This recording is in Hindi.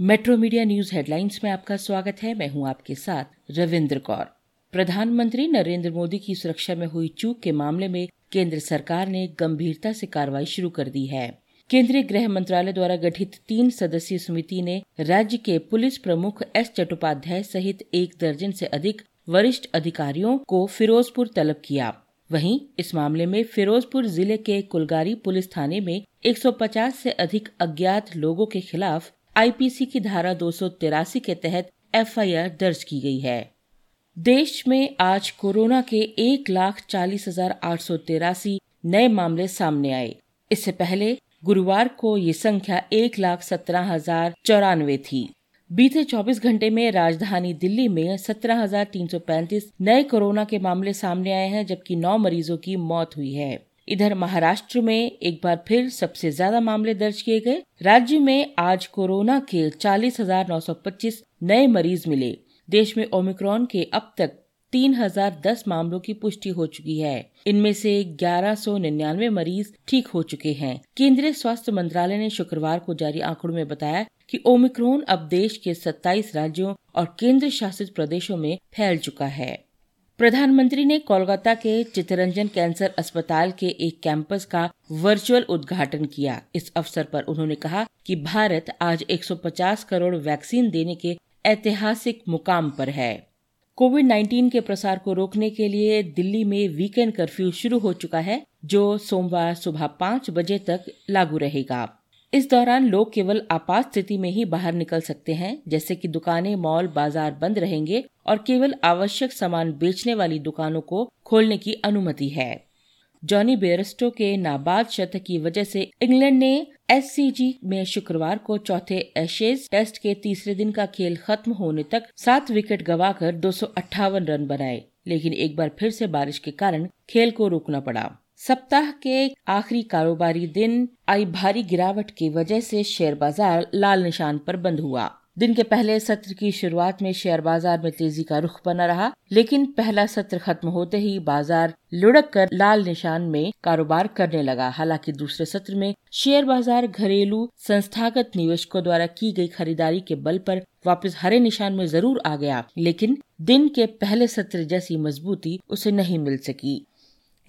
मेट्रो मीडिया न्यूज़ हेडलाइंस में आपका स्वागत है। मैं हूँ आपके साथ रविंद्र कौर। प्रधानमंत्री नरेंद्र मोदी की सुरक्षा में हुई चूक के मामले में केंद्र सरकार ने गंभीरता से कार्रवाई शुरू कर दी है। केंद्रीय गृह मंत्रालय द्वारा गठित तीन सदस्यीय समिति ने राज्य के पुलिस प्रमुख एस चट्टोपाध्याय सहित एक दर्जन से अधिक वरिष्ठ अधिकारियों को फिरोजपुर तलब किया। वहीं इस मामले में फिरोजपुर ज़िले के कुलगारी पुलिस थाने में 150 से अधिक अज्ञात लोगों के खिलाफ आईपीसी की धारा दो सौ तिरासी के तहत एफआईआर दर्ज की गई है। देश में आज कोरोना के एक लाख चालीस हज़ार आठ सौ तिरासी नए मामले सामने आए। इससे पहले गुरुवार को ये संख्या एक लाख सत्रह हज़ार चौरानवे थी। बीते 24 घंटे में राजधानी दिल्ली में 17,335 नए कोरोना के मामले सामने आए हैं जबकि नौ मरीजों की मौत हुई है। इधर महाराष्ट्र में एक बार फिर सबसे ज़्यादा मामले दर्ज किए गए। राज्य में आज कोरोना के 40,925 नए मरीज़ मिले। देश में ओमिक्रॉन के अब तक 3010 मामलों की पुष्टि हो चुकी है। इनमें से ग्यारह सौ निन्यानवे मरीज़ ठीक हो चुके हैं। केंद्रीय स्वास्थ्य मंत्रालय ने शुक्रवार को जारी आंकड़ों में बताया कि ओमिक्रॉन अब देश के 27 राज्यों और केंद्र शासित प्रदेशों में फैल चुका है। प्रधानमंत्री ने कोलकाता के चितरंजन कैंसर अस्पताल के एक कैंपस का वर्चुअल उद्घाटन किया। इस अवसर पर उन्होंने कहा कि भारत आज 150 करोड़ वैक्सीन देने के ऐतिहासिक मुकाम पर है। कोविड 19 के प्रसार को रोकने के लिए दिल्ली में वीकेंड कर्फ्यू शुरू हो चुका है, जो सोमवार सुबह पाँच बजे तक लागू रहेगा। इस दौरान लोग केवल आपात स्थिति में ही बाहर निकल सकते हैं, जैसे कि दुकानें, मॉल, बाज़ार बंद रहेंगे और केवल आवश्यक सामान बेचने वाली दुकानों को खोलने की अनुमति है। जॉनी बेरस्टो के नाबाद शतक की वजह से इंग्लैंड ने एससीजी में शुक्रवार को चौथे एशेज टेस्ट के तीसरे दिन का खेल खत्म होने तक सात विकेट गवाकर दो सौ अट्ठावन रन बनाए, लेकिन एक बार फिर से बारिश के कारण खेल को रोकना पड़ा। सप्ताह के आखिरी कारोबारी दिन आई भारी गिरावट की वजह से शेयर बाज़ार लाल निशान पर बंद हुआ। दिन के पहले सत्र की शुरुआत में शेयर बाज़ार में तेज़ी का रुख बना रहा, लेकिन पहला सत्र खत्म होते ही बाज़ार लुढ़क कर लाल निशान में कारोबार करने लगा। हालाँकि दूसरे सत्र में शेयर बाज़ार घरेलू, संस्थागत निवेशकों द्वारा की गई खरीदारी के बल पर वापस हरे निशान में ज़रूर आ गया, लेकिन दिन के पहले सत्र जैसी मजबूती उसे नहीं मिल सकी।